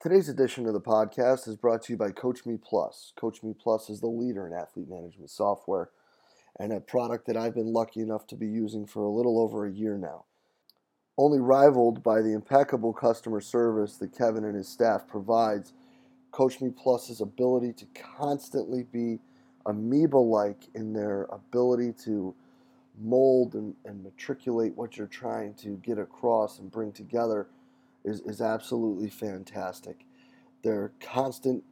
Today's edition of the podcast is brought to you by Coach Me Plus. Coach Me Plus is the leader in athlete management software and a product that I've been lucky enough to be using for a little over a year now. Only rivaled by the impeccable customer service that Kevin and his staff provides, Coach Me Plus's ability to constantly be amoeba like in their ability to mold and, and matriculate what you're trying to get across and bring together is, is absolutely fantastic. Their constant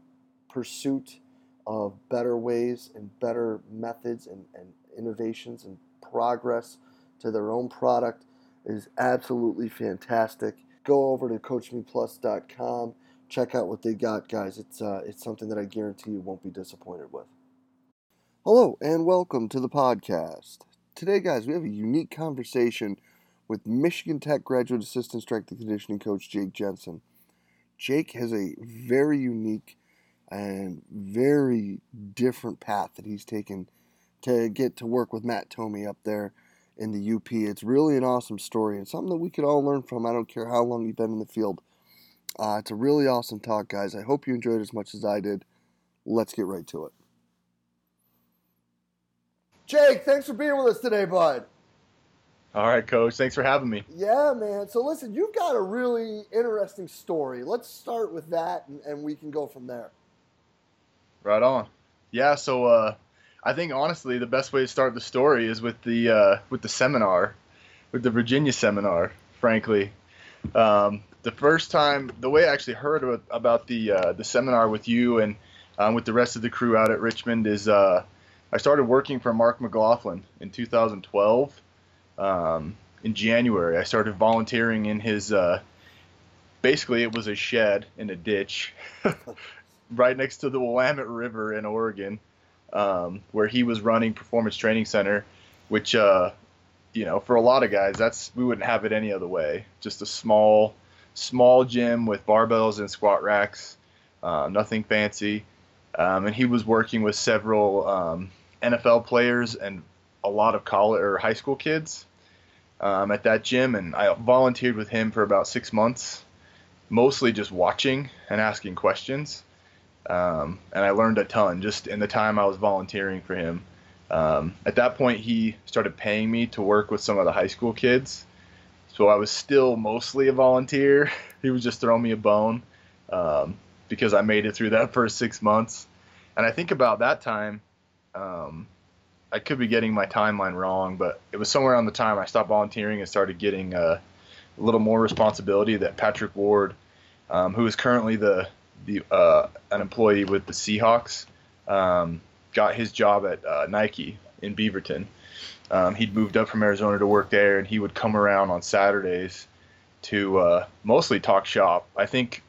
pursuit of better ways and better methods and, and innovations and progress to their own product is absolutely fantastic. Go over to CoachMePlus.com. Check out what they got, guys. It's uh, it's something that I guarantee you won't be disappointed with. Hello and welcome to the podcast. Today, guys, we have a unique conversation with Michigan Tech graduate assistant strength and conditioning coach Jake Jensen. Jake has a very unique and very different path that he's taken to get to work with Matt Tomey up there in the UP. It's really an awesome story and something that we could all learn from. I don't care how long you've been in the field. Uh, it's a really awesome talk, guys. I hope you enjoyed as much as I did. Let's get right to it. Jake, thanks for being with us today, bud. All right, coach. Thanks for having me. Yeah, man. So listen, you've got a really interesting story. Let's start with that, and, and we can go from there. Right on. Yeah. So uh, I think honestly, the best way to start the story is with the uh, with the seminar, with the Virginia seminar. Frankly, um, the first time, the way I actually heard about the uh, the seminar with you and um, with the rest of the crew out at Richmond is uh, I started working for Mark McLaughlin in 2012 um, in January. I started volunteering in his. Uh, basically, it was a shed in a ditch, right next to the Willamette River in Oregon, um, where he was running Performance Training Center, which, uh, you know, for a lot of guys, that's we wouldn't have it any other way. Just a small, small gym with barbells and squat racks, uh, nothing fancy. Um, and he was working with several um, NFL players and a lot of college or high school kids um, at that gym, and I volunteered with him for about six months, mostly just watching and asking questions. Um, and I learned a ton just in the time I was volunteering for him. Um, at that point, he started paying me to work with some of the high school kids. So I was still mostly a volunteer. he was just throwing me a bone um, because I made it through that first six months. And I think about that time, um, I could be getting my timeline wrong, but it was somewhere around the time I stopped volunteering and started getting uh, a little more responsibility that Patrick Ward, um, who is currently the the uh, an employee with the Seahawks, um, got his job at uh, Nike in Beaverton. Um, he'd moved up from Arizona to work there, and he would come around on Saturdays to uh, mostly talk shop. I think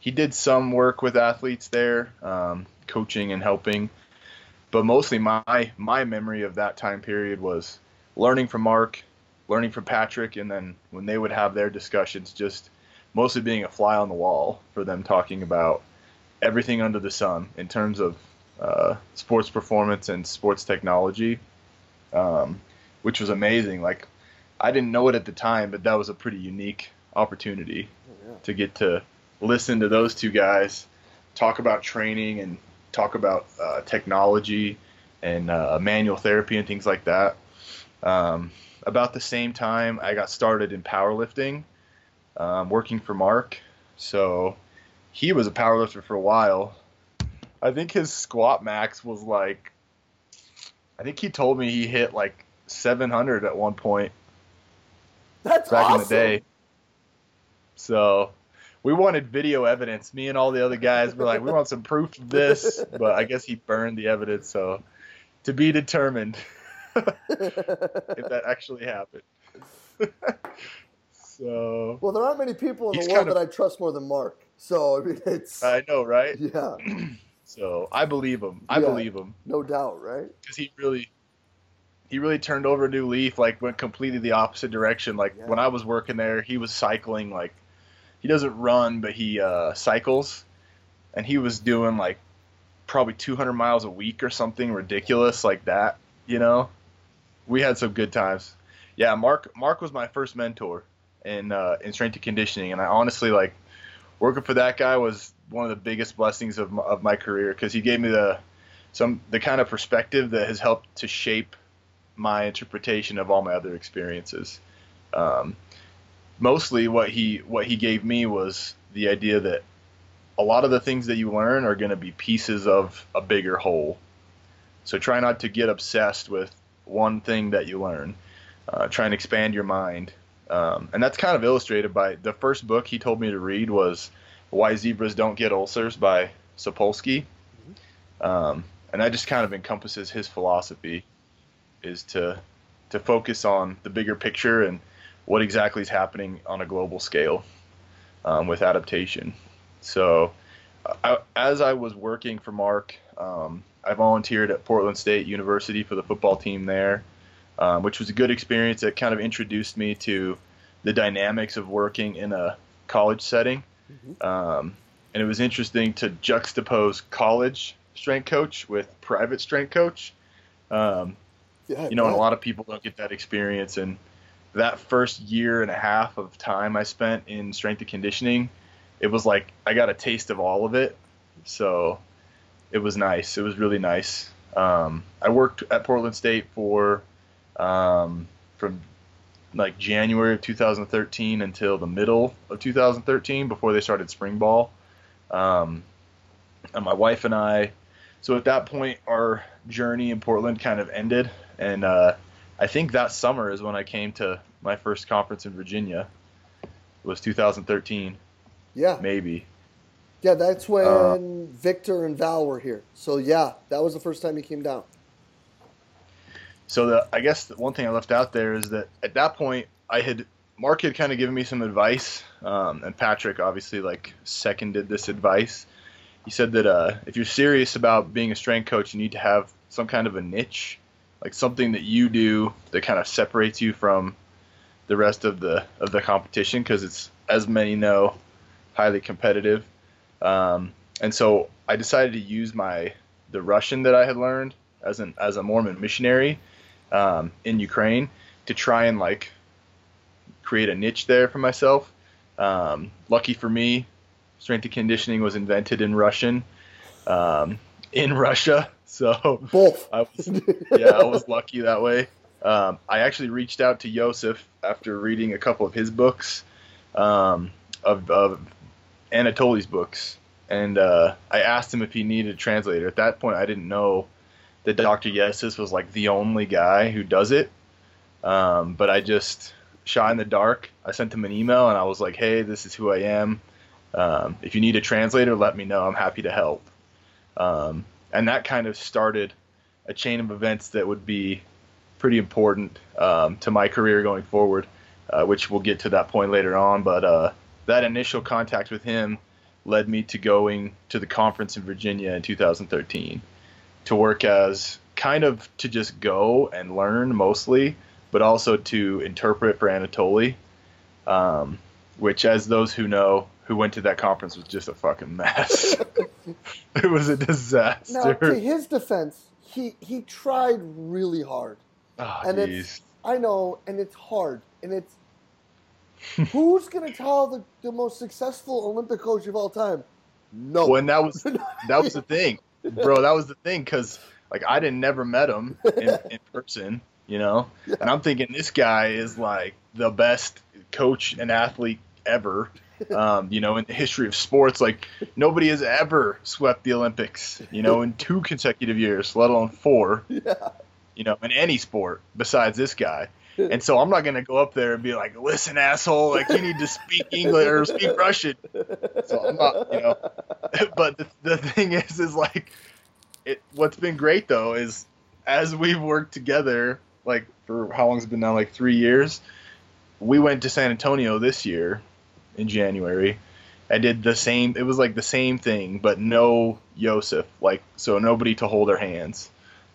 he did some work with athletes there, um, coaching and helping but mostly my my memory of that time period was learning from Mark, learning from Patrick, and then when they would have their discussions, just mostly being a fly on the wall for them talking about everything under the sun in terms of uh, sports performance and sports technology, um, which was amazing. Like I didn't know it at the time, but that was a pretty unique opportunity oh, yeah. to get to listen to those two guys talk about training and talk about uh, technology and uh, manual therapy and things like that. Um, about the same time, I got started in powerlifting, um, working for Mark. So he was a powerlifter for a while. I think his squat max was like, I think he told me he hit like 700 at one point. That's back awesome. in the day. So we wanted video evidence. Me and all the other guys were like, we want some proof of this, but I guess he burned the evidence. So to be determined if that actually happened. so well, there aren't many people in the world of, that I trust more than Mark. So I mean, it's I know, right? Yeah. so I believe him. I yeah, believe him. No doubt, right? Because he really he really turned over a new leaf, like went completely the opposite direction. Like yeah. when I was working there, he was cycling like he doesn't run, but he uh, cycles, and he was doing like probably 200 miles a week or something ridiculous like that. You know, we had some good times. Yeah, Mark Mark was my first mentor in uh, in strength and conditioning, and I honestly like working for that guy was one of the biggest blessings of my, of my career because he gave me the some the kind of perspective that has helped to shape my interpretation of all my other experiences. Um, mostly, what he what he gave me was the idea that a lot of the things that you learn are going to be pieces of a bigger whole. So try not to get obsessed with one thing that you learn. Uh, try and expand your mind. Um, and that's kind of illustrated by the first book he told me to read was Why Zebras Don't Get Ulcers by Sapolsky. Um, and that just kind of encompasses his philosophy is to to focus on the bigger picture and what exactly is happening on a global scale um, with adaptation. So, I, as I was working for Mark, um, I volunteered at Portland State University for the football team there, um, which was a good experience. that kind of introduced me to the dynamics of working in a college setting. Mm-hmm. Um, and it was interesting to juxtapose college strength coach with private strength coach. Um, yeah, you know, and a lot of people don't get that experience. And that first year and a half of time I spent in strength and conditioning, it was like I got a taste of all of it. So it was nice. It was really nice. Um, I worked at Portland State for um, from like January of 2013 until the middle of 2013 before they started spring ball. Um, and my wife and I, so at that point, our journey in Portland kind of ended. And uh, I think that summer is when I came to my first conference in Virginia. It was 2013. Yeah. Maybe. Yeah, that's when uh, Victor and Val were here. So yeah, that was the first time he came down. So the I guess the one thing I left out there is that at that point I had Mark had kind of given me some advice, um, and Patrick obviously like seconded this advice. He said that uh, if you're serious about being a strength coach, you need to have some kind of a niche, like something that you do that kind of separates you from the rest of the of the competition because it's as many know highly competitive. Um, and so I decided to use my the Russian that I had learned as an as a Mormon missionary um, in Ukraine to try and like create a niche there for myself. Um, lucky for me, strength and conditioning was invented in Russian um, in Russia, so both. I was, yeah, I was lucky that way. Um, I actually reached out to Yosef after reading a couple of his books um, of, of Anatoly's books, and uh, I asked him if he needed a translator. At that point, I didn't know that Dr. Yessis was like the only guy who does it. Um, but I just shot in the dark. I sent him an email and I was like, "Hey, this is who I am. Um, if you need a translator, let me know. I'm happy to help." Um, and that kind of started a chain of events that would be pretty important um, to my career going forward, uh, which we'll get to that point later on. But uh, that initial contact with him led me to going to the conference in Virginia in 2013 to work as kind of to just go and learn mostly, but also to interpret for Anatoly, um, which, as those who know who went to that conference, was just a fucking mess. it was a disaster. Now, to his defense, he he tried really hard, oh, and geez. it's I know, and it's hard, and it's Who's going to tell the, the most successful Olympic coach of all time? No. When that was that was the thing, bro. That was the thing because like I didn't never met him in, in person, you know, yeah. and I'm thinking this guy is like the best coach and athlete ever. Um, you know, in the history of sports, like nobody has ever swept the Olympics, you know, in two consecutive years, let alone four. Yeah. You know, in any sport besides this guy and so I'm not going to go up there and be like, "Listen, asshole, like you need to speak English or speak Russian." So I'm not, you know. But the, the thing is, is like, it. What's been great though is as we've worked together, like for how long has it been now? Like three years. We went to San Antonio this year in January. I did the same. It was like the same thing, but no Yosef. Like so, nobody to hold our hands.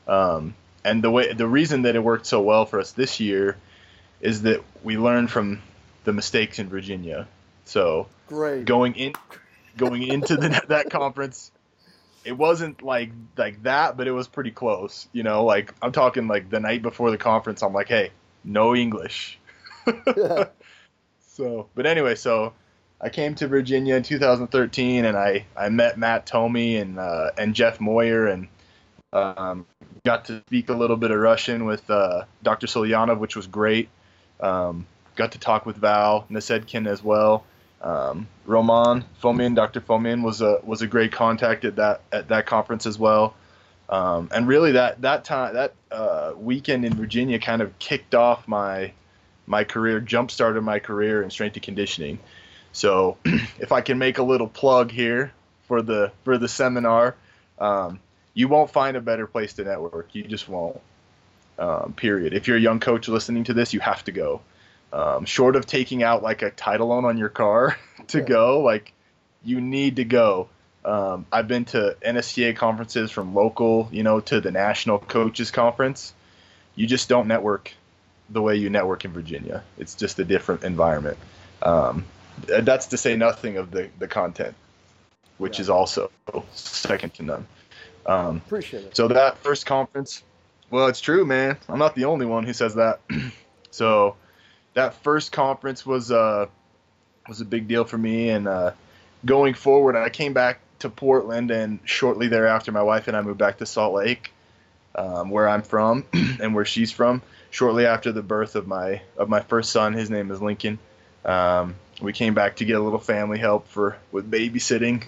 Um, and the way the reason that it worked so well for us this year is that we learned from the mistakes in Virginia. So great going in going into the, that conference it wasn't like like that but it was pretty close you know like i'm talking like the night before the conference i'm like hey no english yeah. So but anyway so I came to Virginia in 2013, and I, I met Matt Tomey and uh, and Jeff Moyer, and um, got to speak a little bit of Russian with uh, Dr. Solyanov, which was great. Um, got to talk with Val Nasedkin as well. Um, Roman Fomin, Dr. Fomin was a was a great contact at that at that conference as well. Um, and really, that that time that uh, weekend in Virginia kind of kicked off my my career, jump started my career in strength and conditioning. So, if I can make a little plug here for the for the seminar, um, you won't find a better place to network. You just won't. Um, period. If you're a young coach listening to this, you have to go. Um, short of taking out like a title loan on your car to yeah. go, like you need to go. Um, I've been to NSCA conferences from local, you know, to the national coaches conference. You just don't network the way you network in Virginia. It's just a different environment. Um, that's to say nothing of the, the content, which yeah. is also second to none. Um, Appreciate it. So that first conference, well, it's true, man. I'm not the only one who says that. so that first conference was uh, was a big deal for me, and uh, going forward, I came back to Portland, and shortly thereafter, my wife and I moved back to Salt Lake, um, where I'm from and where she's from. Shortly after the birth of my of my first son, his name is Lincoln. Um, we came back to get a little family help for with babysitting,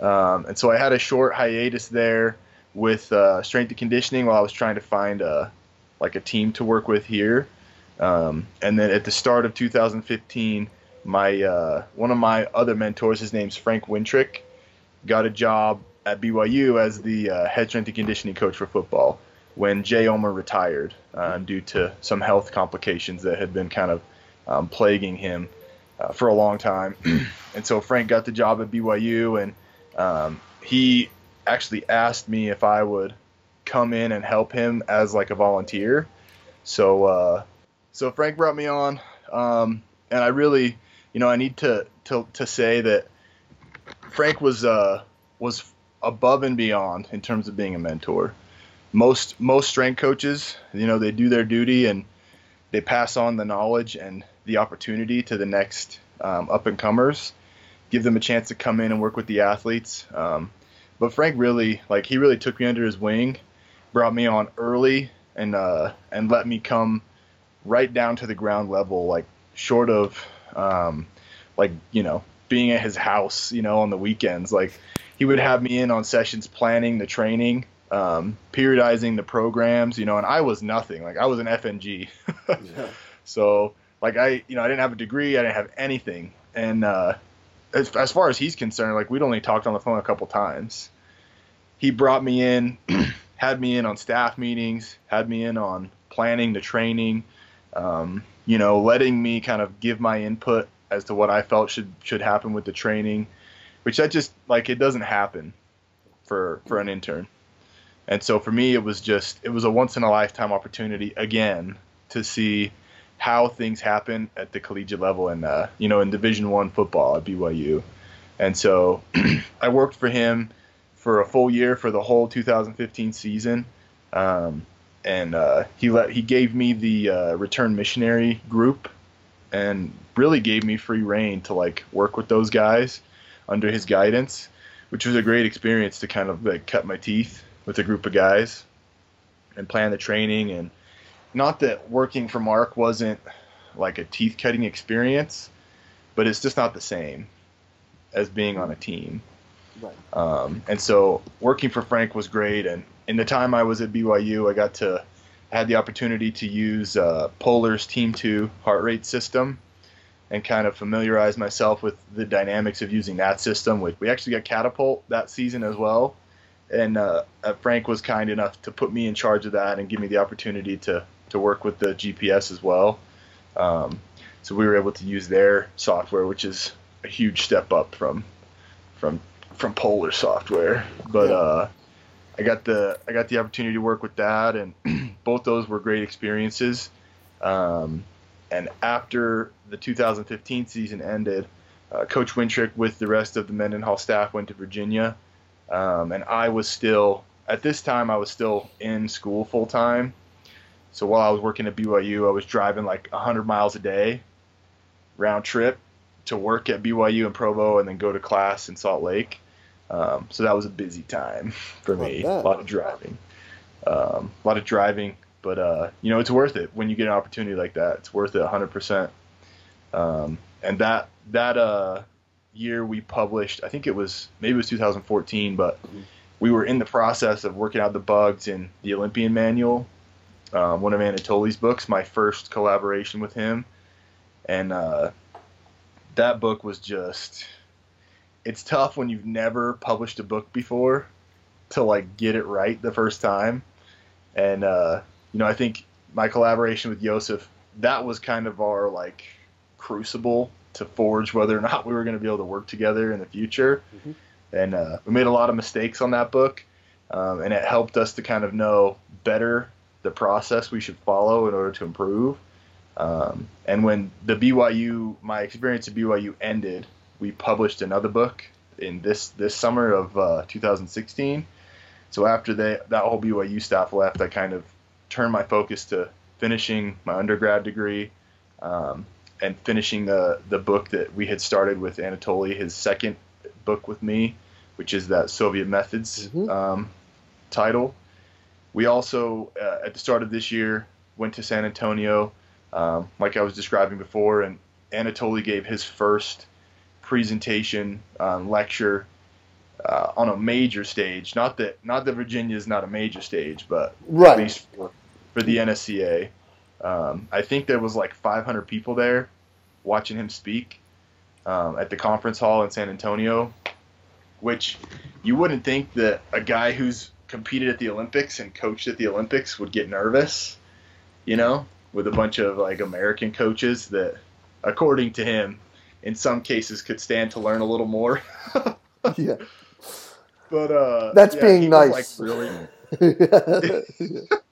um, and so I had a short hiatus there with uh, strength and conditioning while I was trying to find a like a team to work with here. Um, and then at the start of 2015, my uh, one of my other mentors, his name's Frank Wintrick, got a job at BYU as the uh, head strength and conditioning coach for football when Jay Omer retired uh, due to some health complications that had been kind of um, plaguing him uh, for a long time. and so Frank got the job at BYU, and um, he actually asked me if I would come in and help him as like a volunteer. So uh, so Frank brought me on, um, and I really, you know, I need to to to say that Frank was uh, was above and beyond in terms of being a mentor. Most most strength coaches, you know, they do their duty and they pass on the knowledge and the opportunity to the next um, up and comers, give them a chance to come in and work with the athletes. Um, but Frank really, like, he really took me under his wing, brought me on early, and uh, and let me come right down to the ground level, like short of, um, like you know, being at his house, you know, on the weekends. Like he would have me in on sessions planning the training, um, periodizing the programs, you know, and I was nothing. Like I was an FNG. yeah. So like I, you know, I didn't have a degree, I didn't have anything, and uh, as, as far as he's concerned, like we'd only talked on the phone a couple times. He brought me in, had me in on staff meetings, had me in on planning the training, um, you know, letting me kind of give my input as to what I felt should should happen with the training, which that just like it doesn't happen for for an intern. And so for me, it was just it was a once in a lifetime opportunity again to see how things happen at the collegiate level and uh, you know in Division One football at BYU. And so I worked for him for a full year for the whole 2015 season. Um, and uh, he let he gave me the uh, return missionary group, and really gave me free reign to like work with those guys under his guidance, which was a great experience to kind of like cut my teeth with a group of guys and plan the training and not that working for Mark wasn't like a teeth cutting experience, but it's just not the same as being on a team. Right. Um, and so working for Frank was great, and in the time I was at BYU, I got to I had the opportunity to use uh, Polar's Team 2 heart rate system and kind of familiarize myself with the dynamics of using that system. We, we actually got Catapult that season as well. And uh, uh, Frank was kind enough to put me in charge of that and give me the opportunity to, to work with the GPS as well. Um, so we were able to use their software, which is a huge step up from from from Polar software. But uh, I got the I got the opportunity to work with that, and both those were great experiences. Um, and after the 2015 season ended, uh, Coach Wintrick with the rest of the Mendenhall staff went to Virginia, um, and I was still at this time I was still in school full time. So while I was working at BYU, I was driving like 100 miles a day, round trip, to work at BYU in Provo and then go to class in Salt Lake. Um, so that was a busy time for me. A lot of driving, um, a lot of driving, but uh, you know it's worth it when you get an opportunity like that. It's worth it 100%. Um, and that that uh, year we published, I think it was maybe it was 2014, but we were in the process of working out the bugs in the Olympian Manual, um, one of Anatoly's books, my first collaboration with him, and uh, that book was just it's tough when you've never published a book before to like get it right the first time. And uh, you know, I think my collaboration with Joseph, that was kind of our like crucible to forge whether or not we were going to be able to work together in the future. Mm-hmm. And uh, we made a lot of mistakes on that book, um, and it helped us to kind of know better the process we should follow in order to improve. Um, and when the BYU, my experience at BYU ended, we published another book in this this summer of uh, 2016. So after they, that whole BYU staff left, I kind of turned my focus to finishing my undergrad degree um, and finishing the the book that we had started with Anatoly, his second book with me, which is that Soviet Methods mm-hmm. um, title. We also, uh, at the start of this year, went to San Antonio, um, like I was describing before, and Anatoly gave his first presentation um, lecture uh, on a major stage. Not that not that Virginia is not a major stage, but right. at least for, for the NSCA. Um, I think there was like 500 people there watching him speak um, at the conference hall in San Antonio, which you wouldn't think that a guy who's competed at the Olympics and coached at the Olympics would get nervous, you know, with a bunch of like American coaches that, according to him, in some cases could stand to learn a little more. yeah. But uh That's yeah, being nice. like really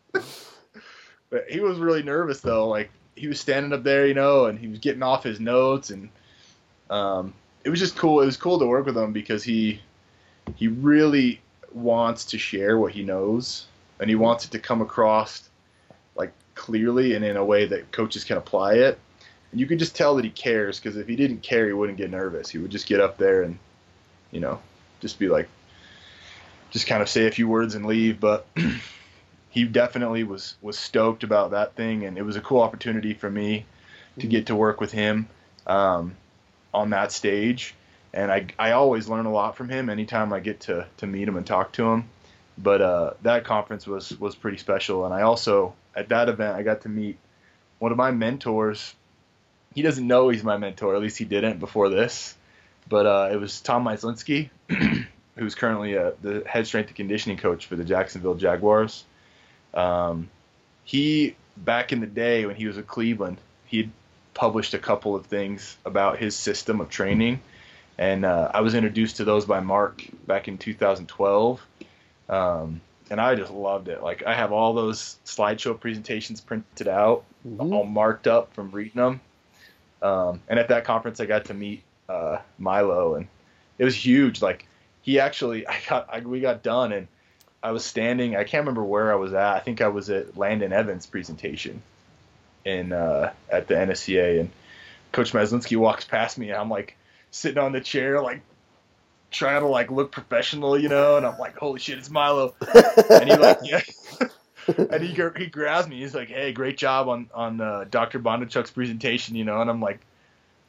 But he was really nervous though, like he was standing up there, you know, and he was getting off his notes and um it was just cool. It was cool to work with him because he he really wants to share what he knows and he wants it to come across like clearly and in a way that coaches can apply it and you can just tell that he cares because if he didn't care, he wouldn't get nervous. He would just get up there and, you know, just be like, just kind of say a few words and leave. But he definitely was was stoked about that thing, and it was a cool opportunity for me to get to work with him um, on that stage. And I, I always learn a lot from him anytime I get to, to meet him and talk to him. But uh, that conference was was pretty special, and I also at that event I got to meet one of my mentors he doesn't know he's my mentor. At least he didn't before this. But uh, it was Tom Myslinski, who's currently uh, the head strength and conditioning coach for the Jacksonville Jaguars. Um, he back in the day when he was at Cleveland, he published a couple of things about his system of training, and uh, I was introduced to those by Mark back in 2012. Um, and I just loved it. Like I have all those slideshow presentations printed out, mm-hmm. all marked up from reading them um, and at that conference, I got to meet uh, Milo, and it was huge. Like he actually, I got, I, we got done, and I was standing. I can't remember where I was at. I think I was at Landon Evans' presentation in uh, at the NSCA, and Coach Myslinski walks past me, and I'm like sitting on the chair, like trying to like look professional, you know, and I'm like, holy shit, it's Milo, and he like, yeah. and he he grabs me. He's like, "Hey, great job on on uh, Dr. Bondarchuk's presentation," you know. And I'm like,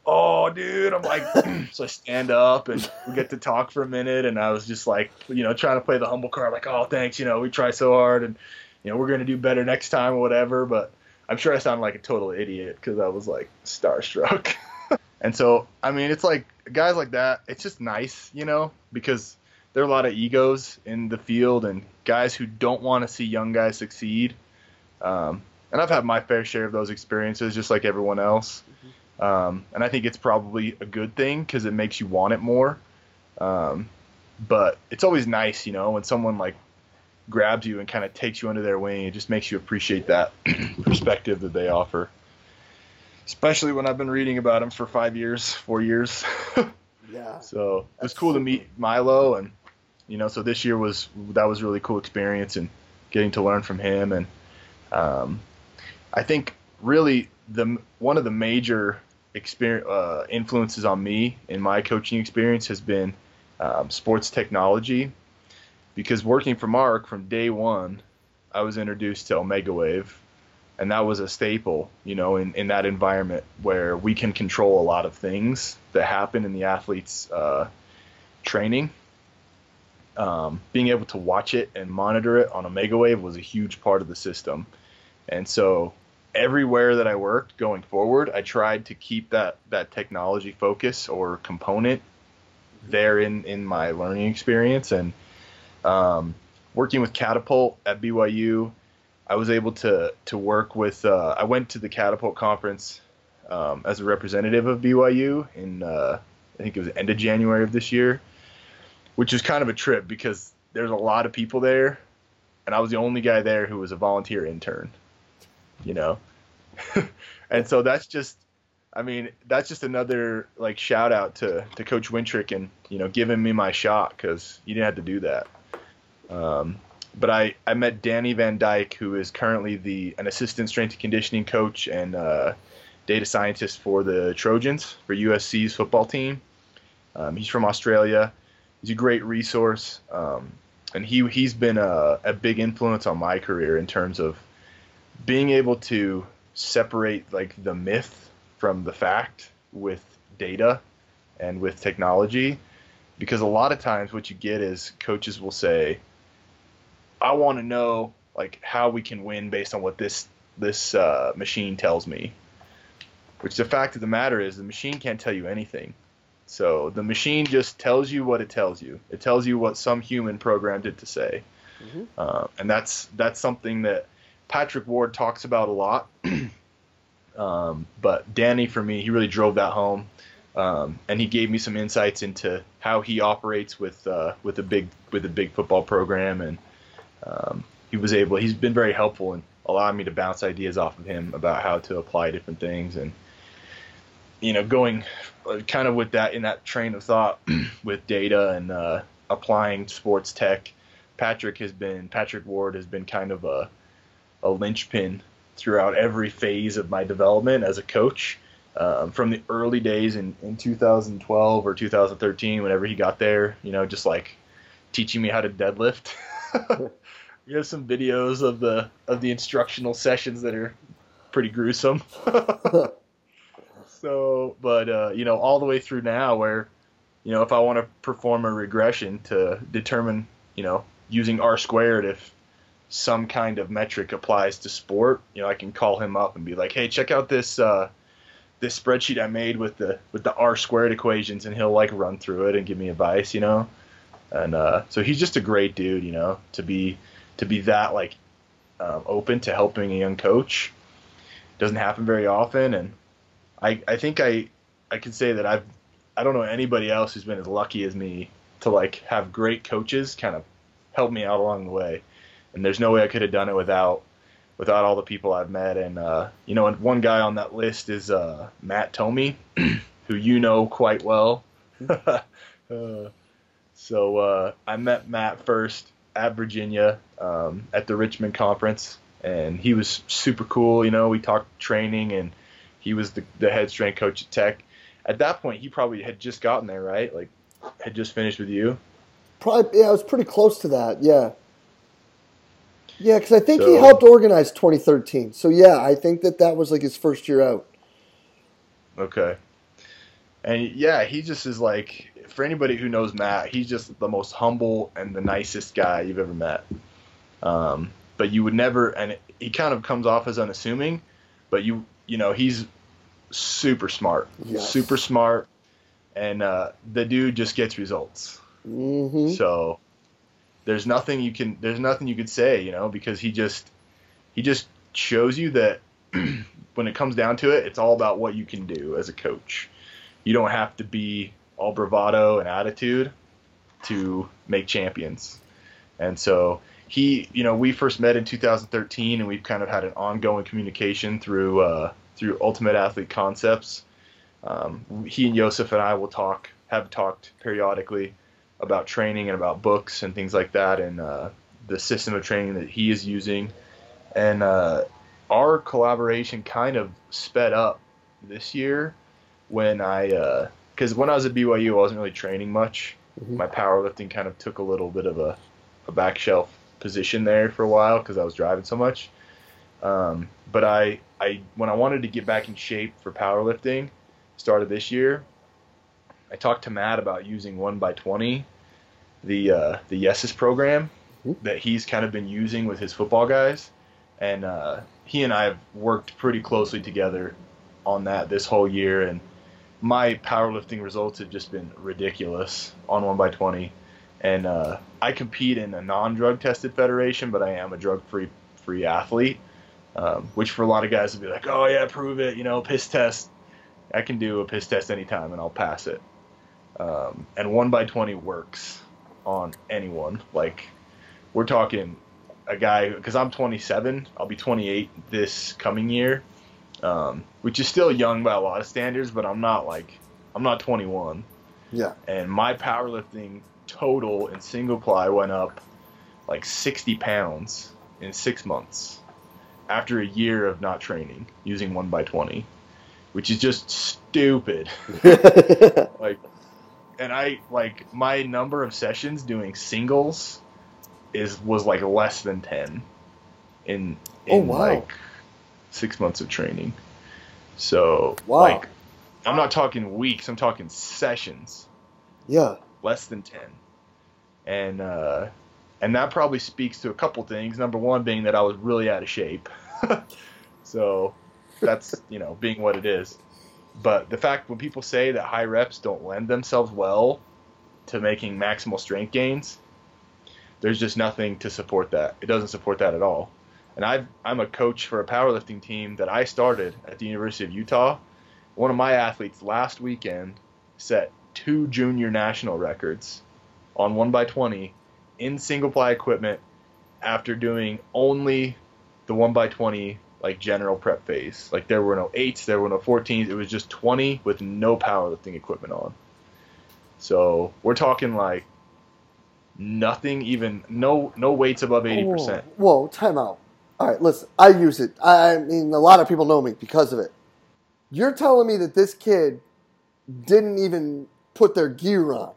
"Oh, dude!" I'm like, so I stand up and we get to talk for a minute. And I was just like, you know, trying to play the humble card, like, "Oh, thanks," you know, we try so hard, and you know, we're gonna do better next time or whatever. But I'm sure I sound like a total idiot because I was like starstruck. and so, I mean, it's like guys like that. It's just nice, you know, because there are a lot of egos in the field and guys who don't want to see young guys succeed. Um, and I've had my fair share of those experiences, just like everyone else. Um, and I think it's probably a good thing because it makes you want it more. Um, but it's always nice, you know, when someone like grabs you and kind of takes you under their wing. It just makes you appreciate that perspective that they offer. Especially when I've been reading about them for five years, four years. yeah. So it was cool to meet Milo and you know, so this year was that was really cool experience and getting to learn from him. And um, I think really the one of the major experience uh, influences on me in my coaching experience has been um, sports technology, because working for Mark from day one, I was introduced to Omegawave, and that was a staple, you know, in, in that environment where we can control a lot of things that happen in the athlete's uh, training. Um, being able to watch it and monitor it on Omegawave was a huge part of the system, and so everywhere that I worked going forward, I tried to keep that that technology focus or component there in in my learning experience and um, working with Catapult at BYU. I was able to to work with. Uh, I went to the Catapult conference um, as a representative of BYU in uh, I think it was end of January of this year, which was kind of a trip because there's a lot of people there, and I was the only guy there who was a volunteer intern. You know, and so that's just I mean, that's just another like shout out to, to Coach Wintrick and you know giving me my shot because you didn't have to do that. Um, but I, I met Danny Van Dyke, who is currently the an assistant strength and conditioning coach and uh, data scientist for the Trojans for USC's football team. Um, he's from Australia. He's a great resource, um, and he he's been a, a big influence on my career in terms of being able to separate like the myth from the fact with data and with technology because a lot of times what you get is coaches will say i want to know like how we can win based on what this this uh, machine tells me. Which the fact of the matter is the machine can't tell you anything. So the machine just tells you what it tells you. It tells you what some human programmed it to say. Mm-hmm. uh, and that's that's something that patrick ward talks about a lot um, but danny for me he really drove that home um, and he gave me some insights into how he operates with uh, with a big with a big football program, and um, he was able. He's been very helpful in allowing me to bounce ideas off of him about how to apply different things, and you know, going uh, kind of with that in that train of thought with data and uh, applying sports tech. Patrick has been Patrick Ward has been kind of a a linchpin throughout every phase of my development as a coach um, from the early days in, in 2012 or 2013, whenever he got there, you know, just like teaching me how to deadlift. we have some videos of the of the instructional sessions that are pretty gruesome. so, but uh, you know, all the way through now, where you know, if I want to perform a regression to determine, you know, using R squared if some kind of metric applies to sport, you know, I can call him up and be like, hey, check out this. Uh, this spreadsheet I made with the with the r squared equations, and he'll like run through it and give me advice, you know. And uh, so he's just a great dude, you know, to be to be that like um, open to helping a young coach. Doesn't happen very often, and I I think I I can say that I've I don't know anybody else who's been as lucky as me to like have great coaches kind of help me out along the way. And there's no way I could have done it without without all the people I've met. And uh, you know, and one guy on that list is uh, Matt Tomey, who you know quite well. uh, so uh, I met Matt first at Virginia um, at the Richmond conference, and he was super cool. You know, we talked training, and he was the, the head strength coach at Tech. At that point, he probably had just gotten there, right? Like, had just finished with you. Probably, yeah, I was pretty close to that. Yeah. Yeah, because I think so, he helped organize 2013. So yeah, I think that that was like his first year out. Okay. And yeah, he just is like for anybody who knows Matt, he's just the most humble and the nicest guy you've ever met. Um, but you would never, and he kind of comes off as unassuming, but you you know he's super smart, yes. super smart, and uh, the dude just gets results. Mm-hmm. So there's nothing you can there's nothing you could say, you know, because he just he just shows you that when it comes down to it, it's all about what you can do as a coach. You don't have to be all bravado and attitude to make champions. And so he, you know, we first met in 2013, and we've kind of had an ongoing communication through uh, through Ultimate Athlete Concepts. Um, he and Joseph and I will talk, have talked periodically about training and about books and things like that, and uh, the system of training that he is using. And uh, our collaboration kind of sped up this year when I, because uh, when I was at BYU, I wasn't really training much. Mm-hmm. My powerlifting kind of took a little bit of a, a back shelf position there for a while because I was driving so much. Um, but I, I, when I wanted to get back in shape for powerlifting, started this year, I talked to Matt about using one by twenty, the uh, the Yessis program that he's kind of been using with his football guys, and uh, he and I have worked pretty closely together on that this whole year, and my powerlifting results have just been ridiculous on one by twenty. And uh, I compete in a non-drug tested federation, but I am a drug-free free athlete, um, which for a lot of guys would be like, oh yeah, prove it, you know, piss test. I can do a piss test anytime and I'll pass it. Um, and one by twenty works on anyone. Like we're talking a guy because I'm 27. I'll be 28 this coming year, um, which is still young by a lot of standards. But I'm not like I'm not 21. Yeah. And my powerlifting total in single ply went up like 60 pounds in six months after a year of not training using one by 20, which is just stupid. like and I like my number of sessions doing singles is was like less than ten in in oh, wow. like six months of training. So wow. like I'm not talking weeks, I'm talking sessions. Yeah. Less than ten. And uh and that probably speaks to a couple things. Number one being that I was really out of shape. so that's you know, being what it is. But the fact when people say that high reps don't lend themselves well to making maximal strength gains, there's just nothing to support that. It doesn't support that at all. And i am a coach for a powerlifting team that I started at the University of Utah. One of my athletes last weekend set two junior national records on 1 by 20 in single ply equipment after doing only the 1 by 20 like general prep phase. Like there were no eights, there were no 14s. It was just 20 with no powerlifting equipment on. So we're talking like nothing, even no no weights above 80 percent. Whoa, time out. All right, listen. I use it. I mean, a lot of people know me because of it. You're telling me that this kid didn't even put their gear on?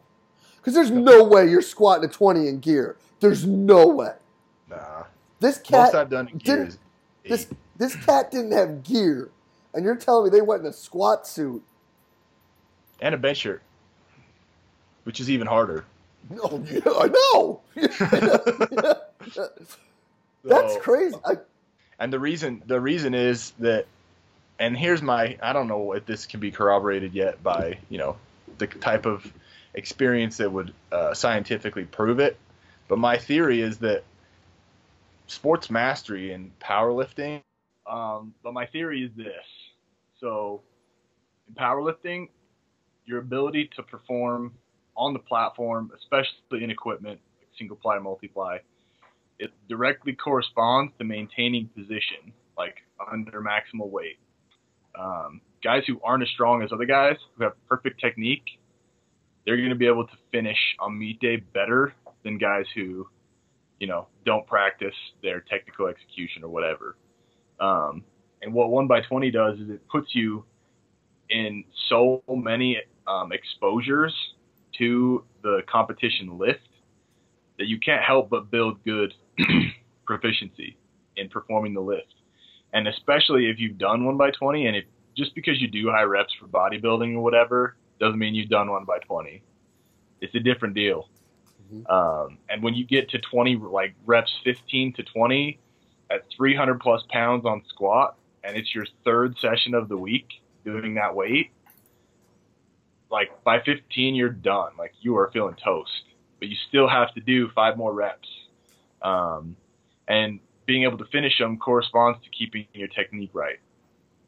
Because there's no way you're squatting a 20 in gear. There's no way. Nah. This cat Most I've done in gear is this this cat didn't have gear, and you're telling me they went in a squat suit and a bench shirt, which is even harder. Oh yeah, I know. That's so, crazy. I, and the reason the reason is that, and here's my I don't know if this can be corroborated yet by you know the type of experience that would uh, scientifically prove it, but my theory is that sports mastery and powerlifting um, but my theory is this. So, in powerlifting, your ability to perform on the platform, especially in equipment, like single ply, multiply, it directly corresponds to maintaining position, like under maximal weight. Um, guys who aren't as strong as other guys who have perfect technique, they're going to be able to finish on meet day better than guys who, you know, don't practice their technical execution or whatever. Um, and what one by twenty does is it puts you in so many um, exposures to the competition lift that you can't help but build good proficiency in performing the lift. And especially if you've done one by twenty, and if just because you do high reps for bodybuilding or whatever doesn't mean you've done one by twenty. It's a different deal. Mm-hmm. Um, and when you get to 20, like reps 15 to 20, at 300 plus pounds on squat and it's your third session of the week doing that weight, like by 15 you're done. Like you are feeling toast, but you still have to do five more reps. Um, and being able to finish them corresponds to keeping your technique right.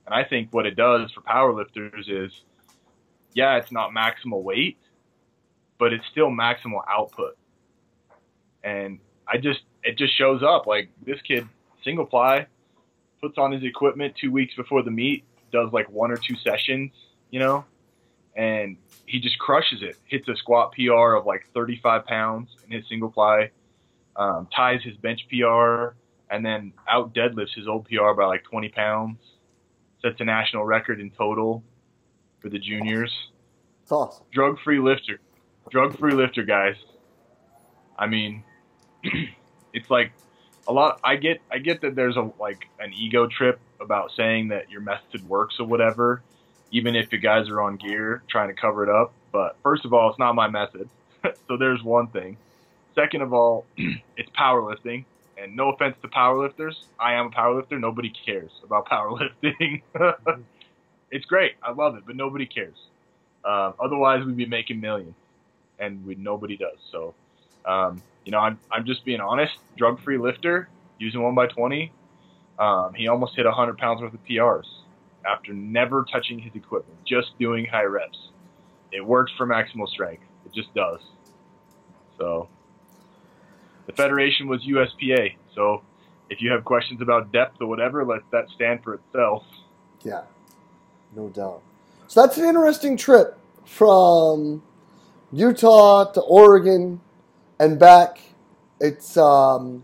And I think what it does for powerlifters is, yeah, it's not maximal weight, but it's still maximal output. And I just, it just shows up like this kid single ply, puts on his equipment two weeks before the meet, does like one or two sessions, you know, and he just crushes it. Hits a squat PR of like 35 pounds in his single ply, um, ties his bench PR, and then out deadlifts his old PR by like 20 pounds. Sets a national record in total. for the juniors. It's awesome. Drug free lifter. Drug free lifter, guys. I mean, it's like a lot. I get I get that there's a like an ego trip about saying that your method works or whatever, even if you guys are on gear trying to cover it up. But first of all, it's not my method. so there's one thing. Second of all, it's powerlifting. And no offense to powerlifters, I am a powerlifter. Nobody cares about powerlifting. it's great. I love it, but nobody cares. Uh, otherwise, we'd be making millions, and we nobody does. So, um, you know, I'm I'm just being honest. Drug-free lifter using one by twenty. Um, he almost hit 100 pounds worth of PRs after never touching his equipment, just doing high reps. It works for maximal strength. It just does. So the federation was USPA. So if you have questions about depth or whatever, let that stand for itself. Yeah, no doubt. So that's an interesting trip from Utah to Oregon and back. It's um,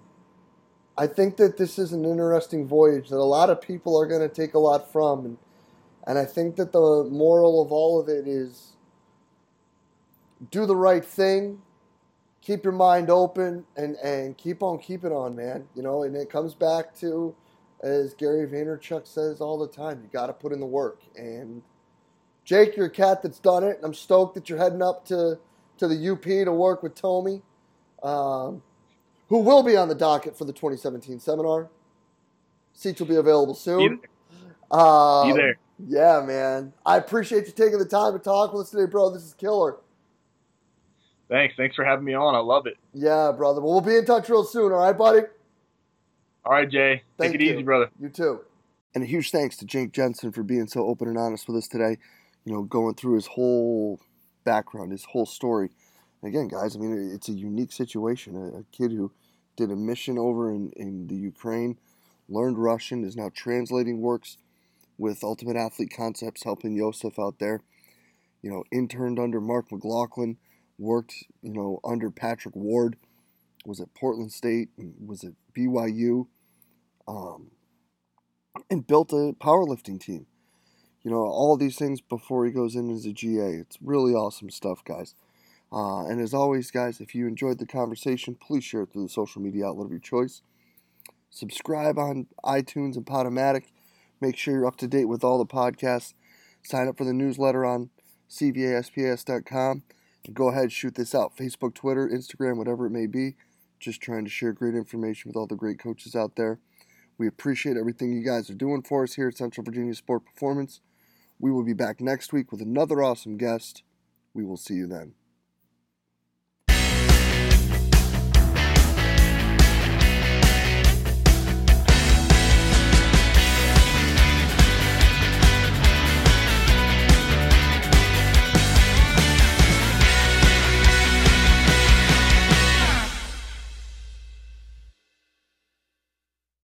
I think that this is an interesting voyage that a lot of people are going to take a lot from, and and I think that the moral of all of it is do the right thing, keep your mind open, and and keep on keeping on, man. You know, and it comes back to as Gary Vaynerchuk says all the time, you got to put in the work. And Jake, you're a cat that's done it. And I'm stoked that you're heading up to to the UP to work with Tommy. Um, who will be on the docket for the 2017 seminar. Seats will be available soon. Um, be there. Yeah, man. I appreciate you taking the time to talk with us today, bro. This is killer. Thanks. Thanks for having me on. I love it. Yeah, brother. Well, we'll be in touch real soon. All right, buddy? All right, Jay. Thank Take it you. easy, brother. You too. And a huge thanks to Jake Jensen for being so open and honest with us today. You know, going through his whole background, his whole story again, guys, I mean, it's a unique situation. A, a kid who did a mission over in, in the Ukraine, learned Russian, is now translating works with Ultimate Athlete Concepts, helping Yosef out there. You know, interned under Mark McLaughlin, worked, you know, under Patrick Ward, was at Portland State, was at BYU, um, and built a powerlifting team. You know, all these things before he goes in as a GA. It's really awesome stuff, guys. Uh, and as always, guys, if you enjoyed the conversation, please share it through the social media outlet of your choice. Subscribe on iTunes and Podomatic. Make sure you're up to date with all the podcasts. Sign up for the newsletter on cvasps.com. And go ahead, and shoot this out. Facebook, Twitter, Instagram, whatever it may be. Just trying to share great information with all the great coaches out there. We appreciate everything you guys are doing for us here at Central Virginia Sport Performance. We will be back next week with another awesome guest. We will see you then.